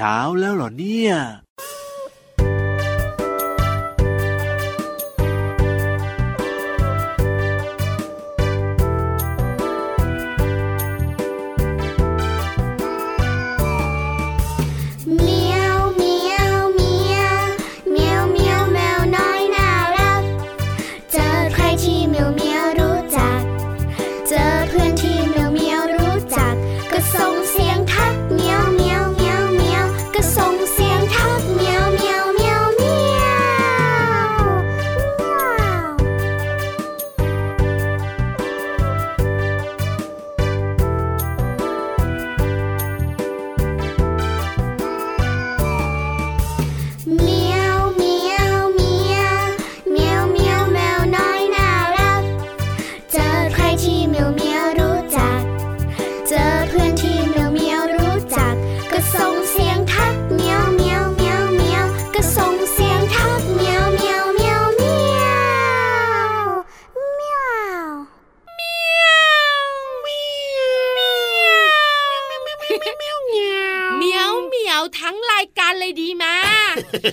เช้าแล้วเหรอเนี่ย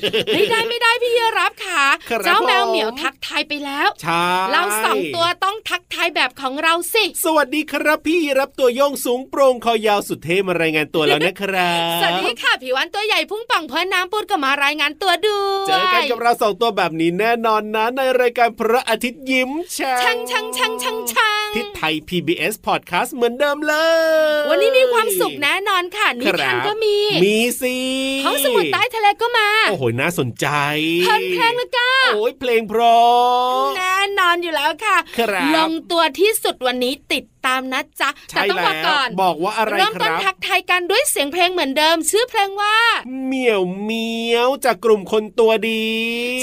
नहीं พี่รับค่ะเจ้าแมวเหมียวทักทายไปแล้วเราสองตัวต้องทักทายแบบของเราสิ สวัสดีครับพี่รับตัวโยงสูงโปร่งคอยาวสุดเท่มารายงานตัวแล้วนะครับสวัสดีค่ะผิววันตัวใหญ่พุ่งป่องเพื่อนน้ำปูดก็มารายงานตัวด้วยเจอกันกับเราสองตัวแบบนี้แน่นอนนะ ในรายการพระอาทิตย์ยิ้มช่างช่างช่างช่างช่างที่ไทย PBS Podcast เหมือนเดิมเลย วันนี้มีความสุขแน่นอนค่ะนิทานก็มี มีสิห้องสมุดใต้ทะเลก็มา โอ้โหน่าสนใจเพลงเพลงนะก้าโอ้ยเพลงเพราแน่นอนอยู่แล้วค่ะ ลงตัวที่สุดวันนี้ติด ตามนะจ๊ะแต่ต้องบอกก่อนบอกว่าอะไรครับเริ่มต้นทักทายกันด้วยเสียงเพลงเหมือนเดิม ชื่อเพลงว่าเหมียวเมียวจากกลุ่มคนตัวดี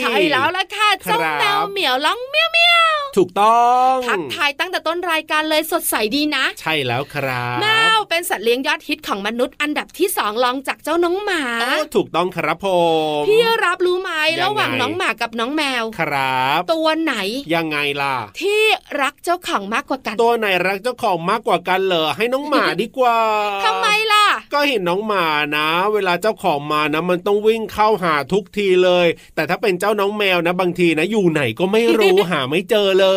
ใช่แล้วล่ะค่ะเจ้าแมวเหมียวร้องเมียวเมียวถูกต้องทักทายตั้งแต่ต้นรายการเลยสดใสดีนะ ใช่แล้วครับแมวเป็นสัตว์เลี้ยงยอดฮิตของมนุษย์อันดับที่สองรองจากเจ้าน้องหมาถูกต้องครับผมพี่รับรู้ไหมระหว่างน้องหมากับน้องแมวครับ ตัวไหนยังไงล่ะที่รักเจ้าของมากกว่ากัน ตัวไหนรักเจ้าของมากกว่ากันเหรอให้น้องหมาดีกว่าทำไมล่ะ ก็เห็นน้องหมานะ เวลาเจ้าของมานะ มันต้องวิ่งเข้าหาทุกทีเลย แต่ถ้าเป็นเจ้าน้องแมวนะ บางทีนะ อยู่ไหนก็ไม่รู้หาไม่เจอเล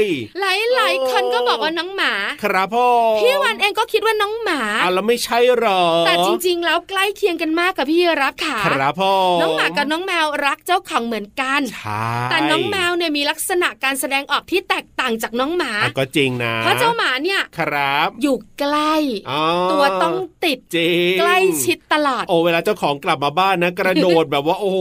ย หลายหลายคนก็บอกว่าน้องหมา ครับพ่อพี่วันเองก็คิดว่าน้องหมาอะแล้วไม่ใช่หรอแต่จริง ๆ แล้วใกล้เคียงกันมากกับพี่รับค่ะครับพ่อน้องหมากับน้องแมวรักเจ้าของเหมือนกันใช่แต่น้องแมวเนี่ยมีลักษณะการแสดงออกที่แตกต่างจากน้องหมาก็จริงนะเพราะเจ้าหมาเนี่ยครับ อยู่ใกล้ตัวต้องติดใกล้ชิดตลอดโอ้เวลาเจ้าของกลับมาบ้านนะ กระโดดแบบว่า โอ้โห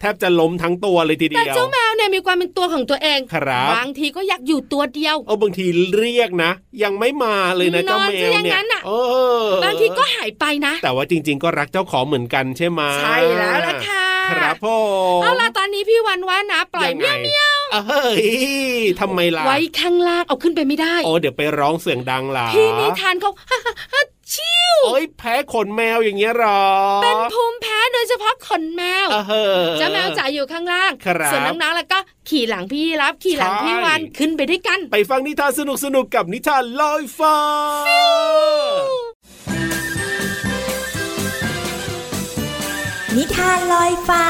แทบจะล้มทั้งตัวเลยทีเดียวแต่เจ้าแมวเนี่ยมีความเป็นตัวของตัวเองครับบางทีก็อยากอยู่ตัวเดียวโอ้บางทีเรียกนะ ยังไม่มาเลยนะเจ้าแมวเนี่ยเออบางทีก็หายไปนะ แต่ว่าจริง ๆ ก็รักเจ้าของเหมือนกันใช่ไหมใช่แล้วล่ะค่ะครับพ่อเอาล่ะตอนนี้พี่วันว่านะปล่อยเมียวเมียว เฮ้ยทำไมล่ะ ไว้ข้างล่างเอาขึ้นไปไม่ได้โอ้เดี๋ยวไปร้องเสียงดังล่ะพี่นิทานเขาชิวโอ้ยแพ้ขนแมวอย่างเงี้ยหรอ เป็นภูมิแพ้โดยเฉพาะขนแมวเจ้าแมวจ่ายอยู่ข้างล่าง ส่วนน้องๆแล้วก็ขี่หลังพี่รับ ขี่หลังพี่วันขึ้นไปด้วยกัน ไปฟังนิทานสนุกสนุกกับนิทานลอยฟ้า นิทานลอยฟ้า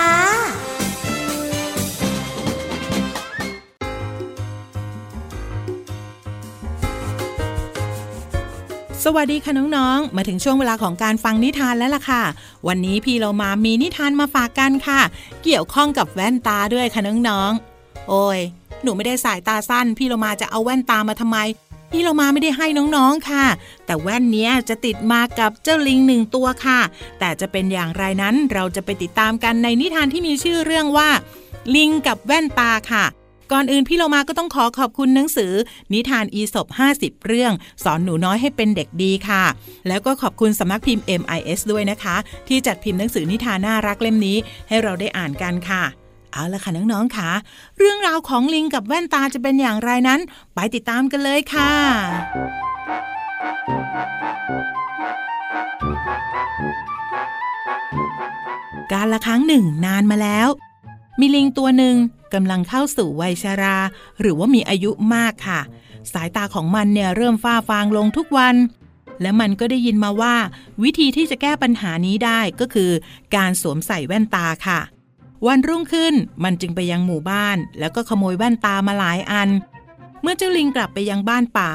สวัสดีคะน้องๆ มาถึงช่วงเวลาของการฟังนิทานแล้วล่ะค่ะ วันนี้พี่เรามามีนิทานมาฝากกันค่ะ เกี่ยวข้องกับแว่นตาด้วยค่ะน้องๆ โอ้ย หนูไม่ได้สายตาสั้น พี่เรามาจะเอาแว่นตามาทำไม พี่เรามาไม่ได้ให้น้องๆ ค่ะ แต่แว่นนี้จะติดมากับเจ้าลิงหนึ่งตัวค่ะ แต่จะเป็นอย่างไรนั้นเราจะไปติดตามกันในนิทานที่มีชื่อเรื่องว่า ลิงกับแว่นตาค่ะ ก่อนอื่นพี่เรามาก็ต้องขอขอบคุณหนังสือ นิทานอีศบ50 เรื่อง สอนหนูน้อยให้เป็นเด็กดีค่ะ แล้วก็ขอบคุณสำนักพิมพ์ MIS ด้วยนะคะ ที่จัดพิมพ์หนังสือนิทานน่ารักเล่มนี้ ให้เราได้อ่านกันค่ะเอาละค่ะน้องๆค่ะ เรื่องราวของลิงกับแว่นตาจะเป็นอย่างไรนั้น ไปติดตามกันเลยค่ะ การละครั้งหนึ่งนานมาแล้ว มีลิงตัวหนึ่งกำลังเข้าสู่วัยชารา หรือว่ามีอายุมากค่ะ สายตาของมันเนี่ยเริ่มฝ้าฟางลงทุกวัน และมันก็ได้ยินมาว่า วิธีที่จะแก้ปัญหานี้ได้ก็คือ การสวมใส่แว่นตาค่ะ วันรุ่งขึ้นมันจึงไปยังหมู่บ้าน แล้วก็ขโมยแว่นตามาหลายอัน เมื่อเจ้าลิงกลับไปยังบ้านป่า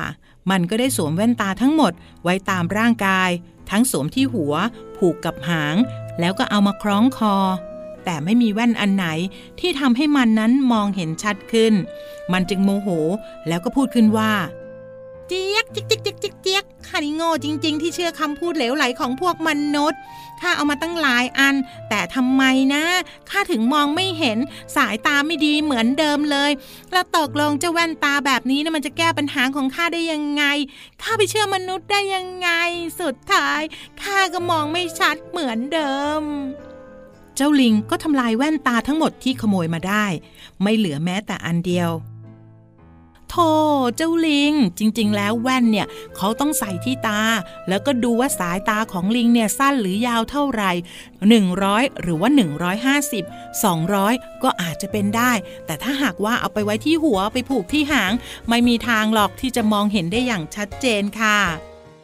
มันก็ได้สวมแว่นตาทั้งหมดไว้ตามร่างกาย ทั้งสวมที่หัว ผูกกับหาง แล้วก็เอามาคล้องคอ แต่ไม่มีแว่นอันไหนที่ทำให้มันนั้นมองเห็นชัดขึ้น มันจึงโมโหแล้วก็พูดขึ้นว่า เจี๊ยกจิกจิกจิกจิกเจี๊ยกข้านี่โง่จริง ๆ ที่เชื่อคำพูดเหลวไหลของพวกมนุษย์ข้าเอามาตั้งหลายอัน แต่ทำไมนะข้าถึงมองไม่เห็นสายตาไม่ดีเหมือนเดิมเลยแล้วตกลงเจ้าแว่นตาแบบนี้นะมันจะแก้ปัญหาของข้าได้ยังไงข้าไปเชื่อมนุษย์ได้ยังไง สุดท้ายข้าก็มองไม่ชัดเหมือนเดิม เจ้าลิงก็ทำลายแว่นตาทั้งหมดที่ขโมยมาได้ ไม่เหลือแม้แต่อันเดียวโธ่เจ้าลิง จริง ๆ แล้วแว่นเนี่ยเขาต้องใส่ที่ตา แล้วก็ดูว่าสายตาของลิงเนี่ยสั้นหรือยาวเท่าไหร่100 หรือว่า 150 200 ก็อาจจะเป็นได้ แต่ถ้าหากว่าเอาไปไว้ที่หัวไปผูกที่หาง ไม่มีทางหรอกที่จะมองเห็นได้อย่างชัดเจนค่ะ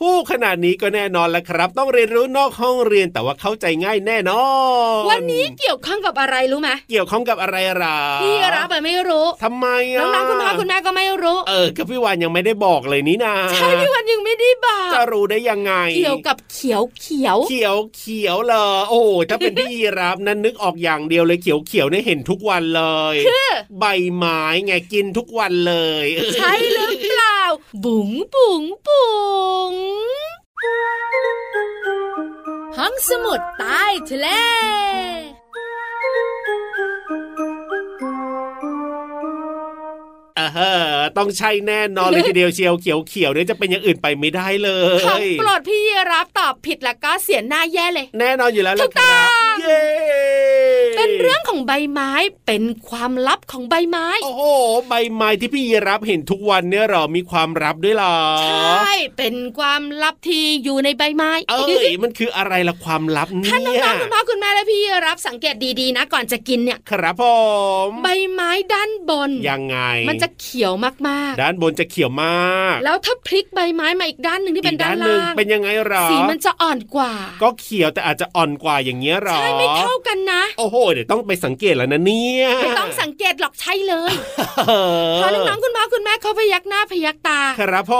ฮู้ขนาดนี้ก็แน่นอนแล้วครับ ต้องเรียนรู้นอกห้องเรียนแต่ว่าเข้าใจง่ายแน่นอนวันนี้เกี่ยวข้องกับอะไรรู้ไหมเกี่ยวข้องกับอะไรหรอพี่รับอะไม่รู้ทำไมอะน้องๆคุณพ่อคุณแม่ก็ไม่รู้เออกับพี่วานยังไม่ได้บอกเลยนี่นาใช่พี่วันยังไม่ได้บอกจะรู้ได้ยังไง เกี่ยวกับเขียวเขียวเขียวเขียวเลย โอ้ถ้าเป็นพี่ยีรับนั้นนึกออกอย่างเดียวเลยเขียวเขียวเนี่ยเห็นทุกวันเลยใบไม้ไงกินทุกวันเลย ใช่หรือเปล่า บุ๋งบุ๋งบุ๋งห้องสมุดใต้ทะเลอ่าฮะต้องใช่แน่นอนเลยทีเดียวเชียวเขียวเขียวเนี่ยจะเป็นอย่างอื่นไปไม่ได้เลของยโปรดพี่รับตอบผิดแล้วก็เสียหน้าแย่เลย แน่นอนอยู่แล้วถูล่ะกคต้รัอบงเย้ เป็นเรื่องของใบไม้ เป็นความลับของใบไม้ โอ้โห ใบไม้ที่พี่ยีรับเห็นทุกวันเนี่ยเหรอ มีความรับด้วยเหรอ ใช่ เป็นความลับที่อยู่ในใบไม้ เอ้ย มันคืออะไรละความลับเนี่ถ้าน้ยองๆคุณพ่อคุณแม่และพี่รับสังเกตดีๆนะก่อนจะกินเนี่ย ครับผม ใบไม้ด้านบน ยังไง มันจะเขียวมากด้านบนจะเขียวมากๆแล้วถ้าพลิกใบไม้มาอีกด้านหนึ่งที่เป็นอีกด้านหนึ่งล่างเป็นยังไงเหรอ สีมันจะอ่อนกว่า ก็เขียวแต่อาจจะอ่อนกว่าอย่างเงี้ยเหรอ ใช่ไม่เท่ากันนะ โอ้โหเดี๋ยวต้องไปสังเกตแล้วนะเนี่ยไม่ต้องสังเกตหรอกใช่เลยพอน้องๆคุณพ่อคุณแม่เขาพยักหน้าพยักตา ครับผ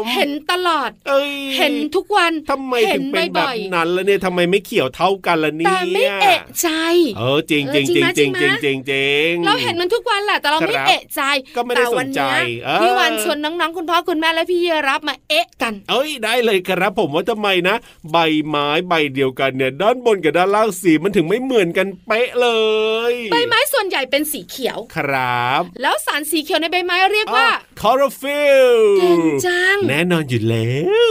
มเห็นตลอด เอ้ยเห็นทุกวันทำไมถึงเป็นแบบนั้นแล้วเนี่ยทำไมไม่เขียวเท่ากันล่ะเนี่ยแต่ไม่เอะใจเออจริงจริงจริงจริงจริงจริงจริงเราเห็นมันทุกวันแหละแต่เราไม่เอะใจก็ไม่ได้สนใจพี่วันชวนน้องๆคุณพ่อคุณแม่และพี่เยรับมาเอะกัน เอ้ยได้เลยครับผมว่าทำไมนะ ใบไม้ใบเดียวกันเนี่ยด้านบนกับด้านล่างสีมันถึงไม่เหมือนกันเป๊ะเลย ใบไม้ส่วนใหญ่เป็นสีเขียว ครับ แล้วสารสีเขียวในใบไม้เรียกว่าคลอโรฟิลล์เก่งจัง แน่นอนอยู่แล้ว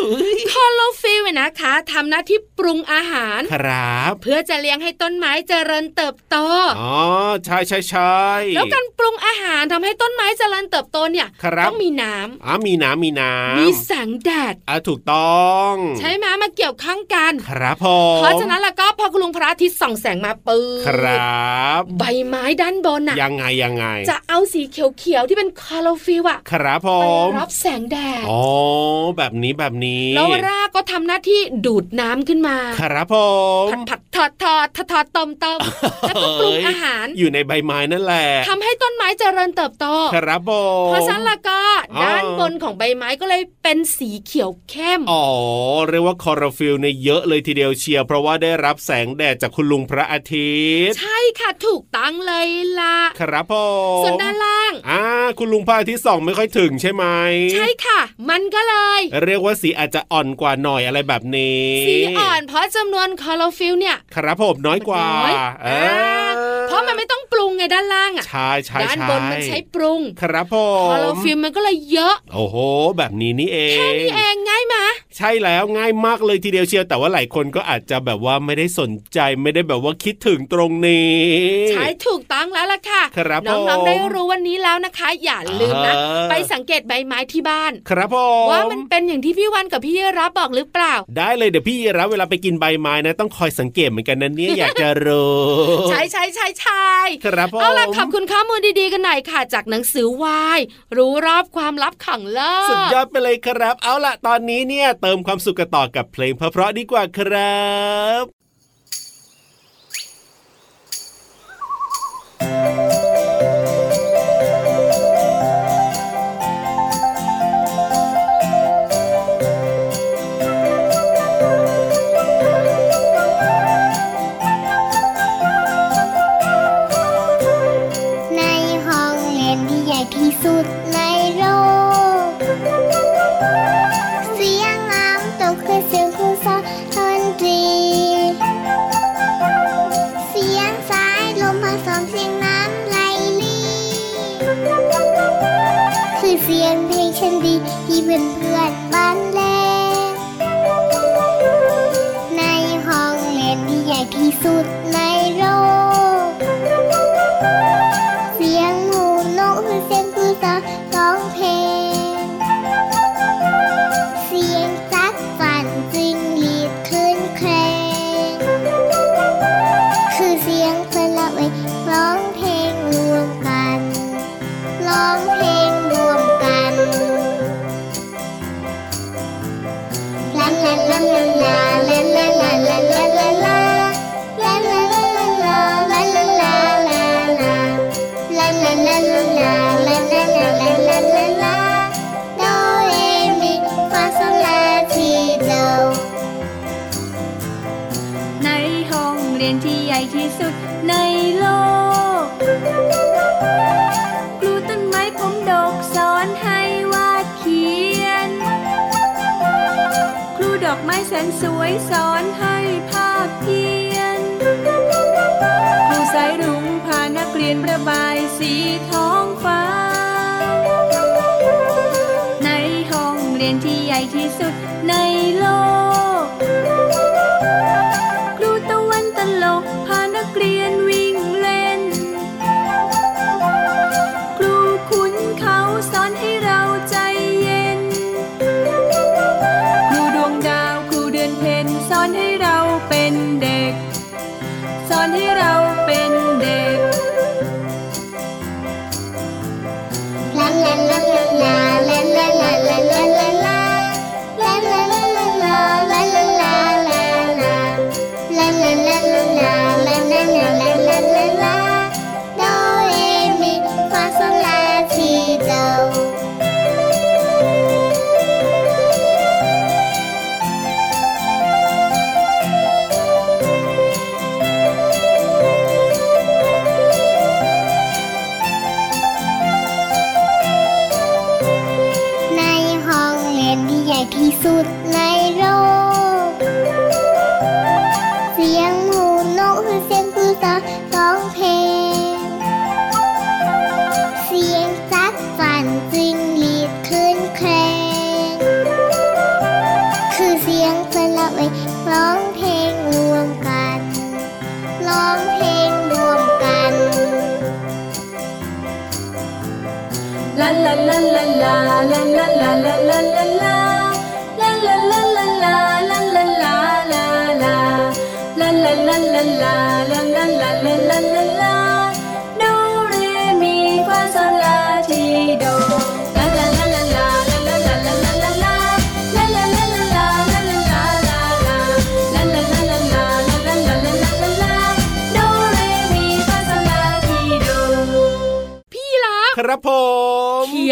คลอโรฟิลล์นะคะทำหน้าที่ปรุงอาหาร ครับ เพื่อจะเลี้ยงให้ต้นไม้เจริญเติบโต อ๋อ ใช่ใช่ใช่แล้วการป รุงอาหารทำให้ต้นไม้เจริญเติบโตเนี่ยต้องมีน้ำอ๋อมีน้ำมีน้ำมีแสงแดดอะถูกต้อง ใช่ไหมมาเกี่ยวข้องกัน ครับพอเพราะฉะนั้นแล้วก็พอคุณลุงพระอาทิตย์ส่องแสงมาปุ๊บครับ ใบไม้ด้านบนอะยังไงยังไง จะเอาสีเขียวๆที่เป็นคลอโรฟิลล์อะครับผมรับแสงแดดอ๋อแบบนี้แบบนี้แล้วรากก็ทำหน้าที่ดูดน้ำขึ้นมา ครับผมผัดผัดทอดทอดทอดทอดต้มต้มแล้วก็ปรุงอาหารอยู่ในใบไม้นั่นแหละทำให้ต้นไม้เจริญเติบโตครับผมเพราะฉะนั้นแล้วก็ด้านบนของใบไม้ก็เลยเป็นสีเขียวเข้ม อ๋อ เรียกว่าคลอโรฟิลล์ในเยอะเลยทีเดียวเชียวเพราะว่าได้รับแสงแดดจากคุณลุงพระอาทิตย์ ใช่ค่ะถูกต้องเลยล่ะ ครับผมส่วนด้านล่างอ่าคุณลุงพระอาทิตย์ส่องไม่ค่อยถึงใช่ไหมใช่ค่ะ มันก็เลย เรียกว่าสีอาจจะอ่อนกว่าหน่อยอะไรแบบนี้ สีอ่อนเพราะจำนวนคลอโรฟิลล์เนี่ย ครับผมน้อยกว่าเพราะมันไม่ต้องปรุงไงด้านล่างอะใช่ใช่ด้านบนมันใช้ปรุง ครับผมคลอโรฟิลล์มันก็เลยเยอะ โอ้โห แบบนี้นี่เองแค่นี้เองง่ายไหมใช่แล้วง่ายมากเลยทีเดียวเชียวแต่ว่าหลายคนก็อาจจะแบบว่าไม่ได้สนใจไม่ได้แบบว่าคิดถึงตรงนี้ ใช่ถูกต้องแล้วล่ะค่ะครับน้องๆได้รู้วันนี้แล้วนะคะ อย่าลืมนะไปสังเกตใบไม้ที่บ้าน ครับผมว่ามันเป็นอย่างที่พี่วันกับพี่รับบอกหรือเปล่า ได้เลยเดี๋ยวพี่รับเวลาไปกินใบไม้นะ ต้องคอยสังเกตเหมือนกันนะเนี่ยอยากจะรู้ใช่ใช่ใช่ใช่ครับผมเอาล่ะขอบคุณข้อมูลดีๆกันหน่อยค่ะ จากหนังสือวายรู้รอบความลับขังเลิศสุดยอดไปเลยครับ เอาล่ะตอนนี้เนี่ยเติมความสุขกันต่อกับเพลงเพราะๆดีกว่าครับครับ นสวยสอนให้ภาพเพียนครูสายรุ้งพานักเรียนประบายสีท้องฟ้า ในห้องเรียนที่ใหญ่ที่สุดในโลก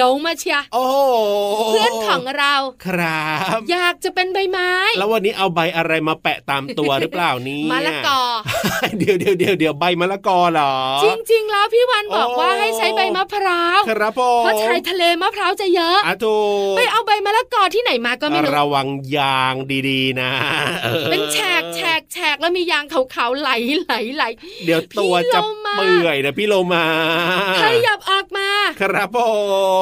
ยวมาเชียโอ้เพื่อนของเราครับ อยากจะเป็นใบไม้ แล้ววันนี้เอาใบอะไรมาแปะตามตัวหรือเปล่านี่มะละกอเดี๋ยวเดี๋ยวเดี๋ยวเดี๋ยวใบมะละกอเหรอ จริง ๆ แล้วพี่วันบอกว่าให้ใช้ใบมะพร้าวครับผมเพราะชายทะเลมะพร้าวจะเยอะอะถูกไปเอาใบมะละกอที่ไหนมาก็ไม่รู้ระวังยางดีๆ นะเป็นแฉกแฉกแฉกแล้วมียางขาวๆไหลไหลไหลเดี๋ยวตัวจะเปื่อยนะพี่โลมาขยับออกมา ครับผ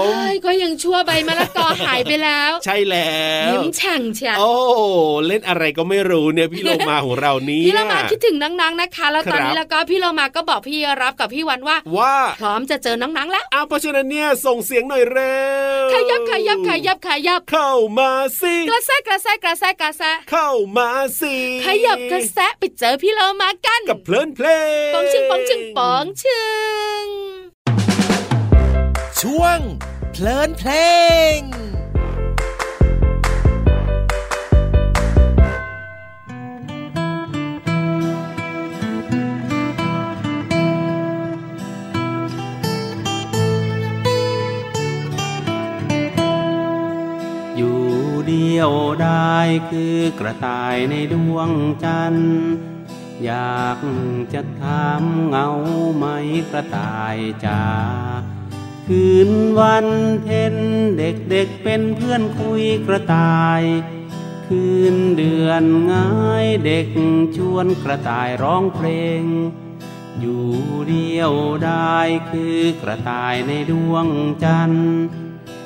มก็ยังชั่วใบมะละกอหายไปแล้ว ใช่แล้วยิ้มแฉ่งเชียโอ้เล่นอะไรก็ไม่รู้เนี่ยพี่โลมาของเรานี้พี่โลมาคิดถึงนังๆนะคะ แล้วตอนนี้แล้วก็พี่โลมาก็บอกพี่รับกับพี่วันว่าว่า พร้อมจะเจอนังๆแล้วอ้าวเพราะฉะนั้นเนี่ยส่งเสียงหน่อยเร็วขยับขยับขยับขยับ เข้ามาสิกระแซกระแซกระแซกระแซเข้ามาสิขยับกระแซไปเจอพี่โลมากันกับเพลินเพลงปองชึงปองชึงปองชึงช่วงเพลินเพลง เดียวได้คือกระต่ายในดวงจันทร์อยากจะถามเงาไหมกระต่ายจ้าคืนวันเพ็ญเด็กเด็กเป็นเพื่อนคุยกระต่าย คืนเดือนง่ายเด็กชวนกระต่ายร้องเพลง อยู่เดียวได้คือกระต่ายในดวงจันทร์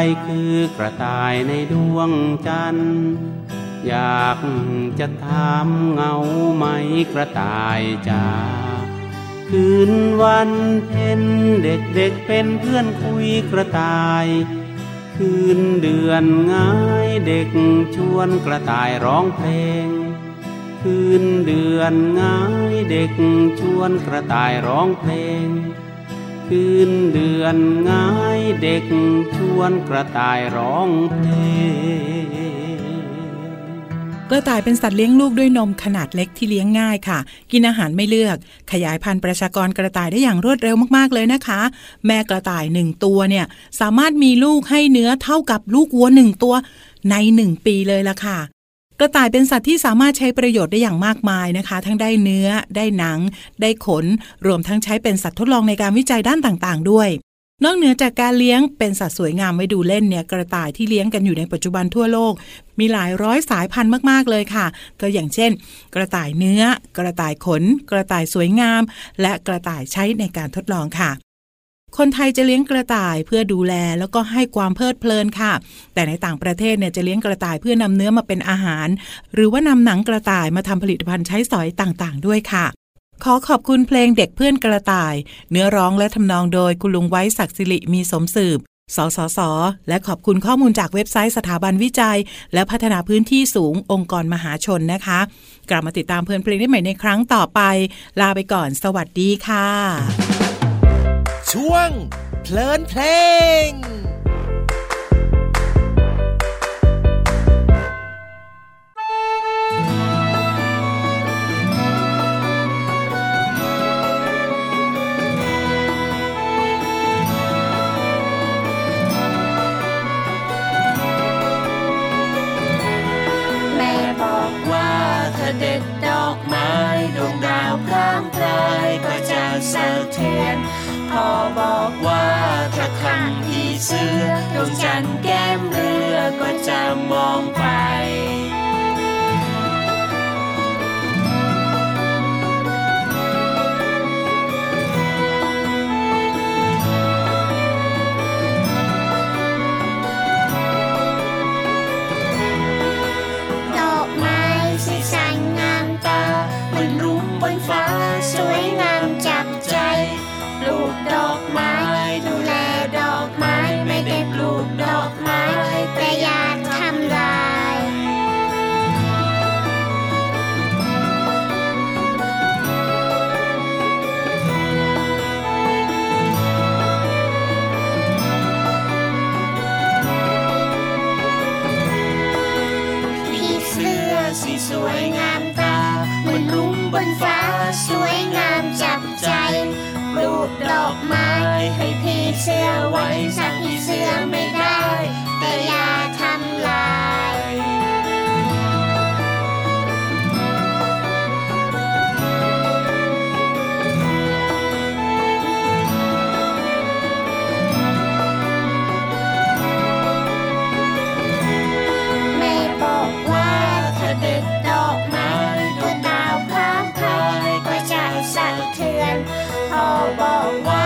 ได้คือกระต่ายในดวงจันทร์อยากจะถามเงาไหมกระต่ายจ้าคืนวันเพ็ญเด็กเด็กเป็นเพื่อนคุยกระต่าย คืนเดือนง่ายเด็กชวนกระต่ายร้องเพลง คืนเดือนง่ายเด็กชวนกระต่ายร้องเพลง คืนเดือนง่ายเด็กชวนกระต่ายร้องเพลงกระต่ายเป็นสัตว์เลี้ยงลูกด้วยนมขนาดเล็กที่เลี้ยงง่ายค่ะ กินอาหารไม่เลือก ขยายพันธุ์ประชากรกระต่ายได้อย่างรวดเร็วมากๆเลยนะคะ แม่กระต่ายหนึ่งตัวเนี่ยสามารถมีลูกให้เนื้อเท่ากับลูกวัวหนึ่งตัวในหนึ่งปีเลยละค่ะ กระต่ายเป็นสัตว์ที่สามารถใช้ประโยชน์ได้อย่างมากมายนะคะ ทั้งได้เนื้อ ได้หนัง ได้ขน รวมทั้งใช้เป็นสัตว์ทดลองในการวิจัยด้านต่างๆ ด้วย นอกเหนือจากการเลี้ยงเป็นสัตว์สวยงามไว้ดูเล่นเนี่ยกระต่ายที่เลี้ยงกันอยู่ในปัจจุบันทั่วโลก มีหลายร้อยสายพันธุ์มากๆเลยค่ะ ก็อย่างเช่น กระต่ายเนื้อ กระต่ายขน กระต่ายสวยงาม และกระต่ายใช้ในการทดลองค่ะ คนไทยจะเลี้ยงกระต่ายเพื่อดูแลแล้วก็ให้ความเพลิดเพลินค่ะ แต่ในต่างประเทศเนี่ยจะเลี้ยงกระต่ายเพื่อนำเนื้อมาเป็นอาหาร หรือว่านำหนังกระต่ายมาทำผลิตภัณฑ์ใช้สอยต่างๆ ด้วยค่ะ ขอขอบคุณเพลงเด็กเพื่อนกระต่าย เนื้อร้องและทำนองโดยคุณลุงไว้ศักดิ์สิริมีสมสืบสสส และขอบคุณข้อมูลจากเว็บไซต์สถาบันวิจัย และพัฒนาพื้นที่สูงองค์กรมหาชนนะคะ กลับมาติดตามเพลินเพลงได้ใหม่ในครั้งต่อไป ลาไปก่อน สวัสดีค่ะ ช่วง เพลินเพลง one.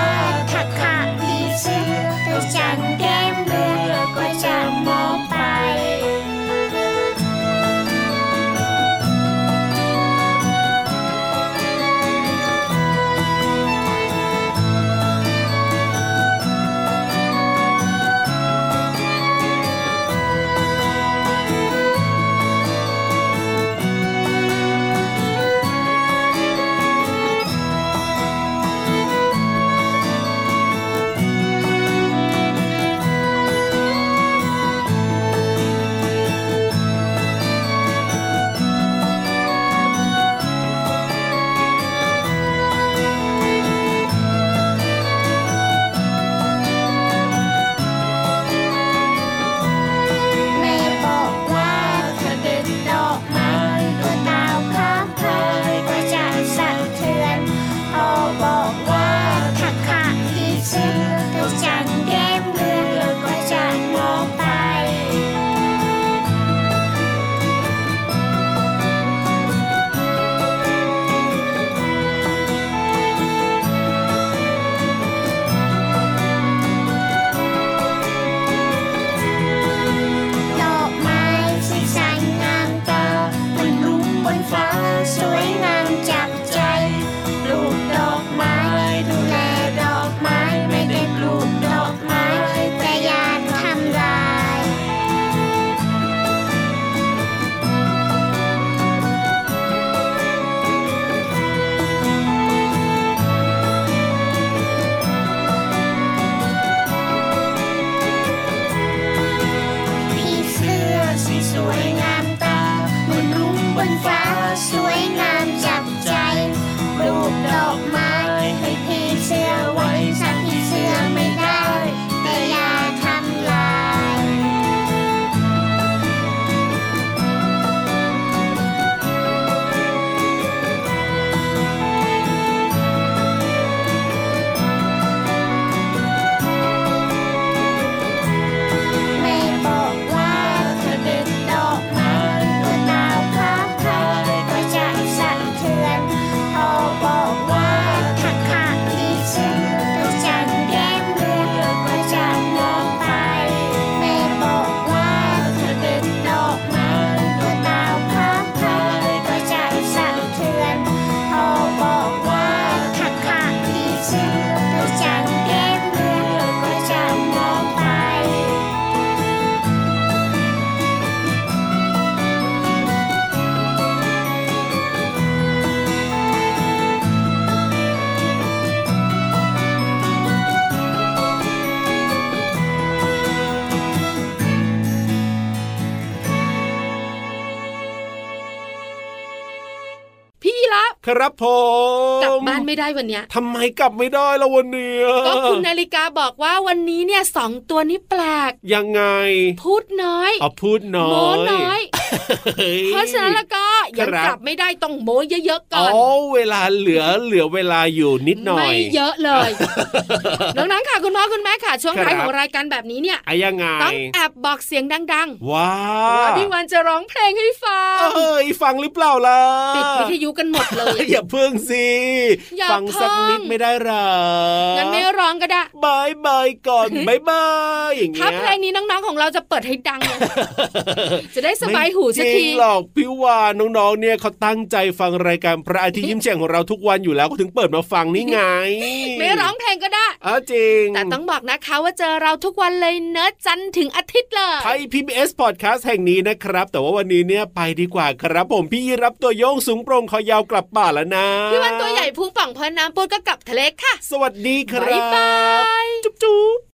ครับผมกลับบ้านไม่ได้วันเนี้ยทำไมกลับไม่ได้ละวันนี้ก็คุณนาฬิกาบอกว่าวันนี้เนี่ยสองตัวนี้แปลก ยังไง พูดน้อยอ๋อพูดน้อยโมน้อยเพราะฉะนั้นแล้วก็ยังกลับไม่ได้ต้องโมเยอะๆก่อนอ๋อเวลาเหลือเหลือเวลาอยู่นิดหน่อยไม่เยอะเลยดังนั้นค่ะคุณ พ่อคุณแม่ค่ะ ช่วงท้ายของรายการแบบนี้เนี่ยยังไงต้องแอบบอกเสียงดังๆ ว้าพี่วันจะร้องเพลงให้ฟังเอ้ยฟังหรือเปล่าล่ะปิดวิทยุกันหมดเลยอย่าเพิ่งสิฟังสักนิดไม่ได้หรองั้นไม่ร้องก็ได้บายบายก่อนบายบายอย่างเงี้ยถ้าเพลงนี้น้องๆของเราจะเปิดให้ดังจะได้สบายหูสักทีหรอกพี่วานน้องๆเนี่ยเขาตั้งใจฟังรายการพระอาทิตย์ยิ้มแฉ่งของเราทุกวันอยู่แล้วก็ถึงเปิดมาฟังนี่ไง ไม่ร้องเพลงก็ได้อ๋อจริง แต่ต้องบอกนะคะว่าเจอเราทุกวันเลยเนื้อจันถึงอาทิตย์เลยไทย PBS Podcast แห่งนี้นะครับ แต่ว่าวันนี้เนี่ยไปดีกว่าครับผมพี่รับตัวโยงสูงโปร่งคอยาวกลับป่าแล้วนะพี่วันตัวใหญ่พุงป่องพอน้ำปูก็กลับทะเลค่ะ สวัสดีครับบ๊ายบายจุ๊บ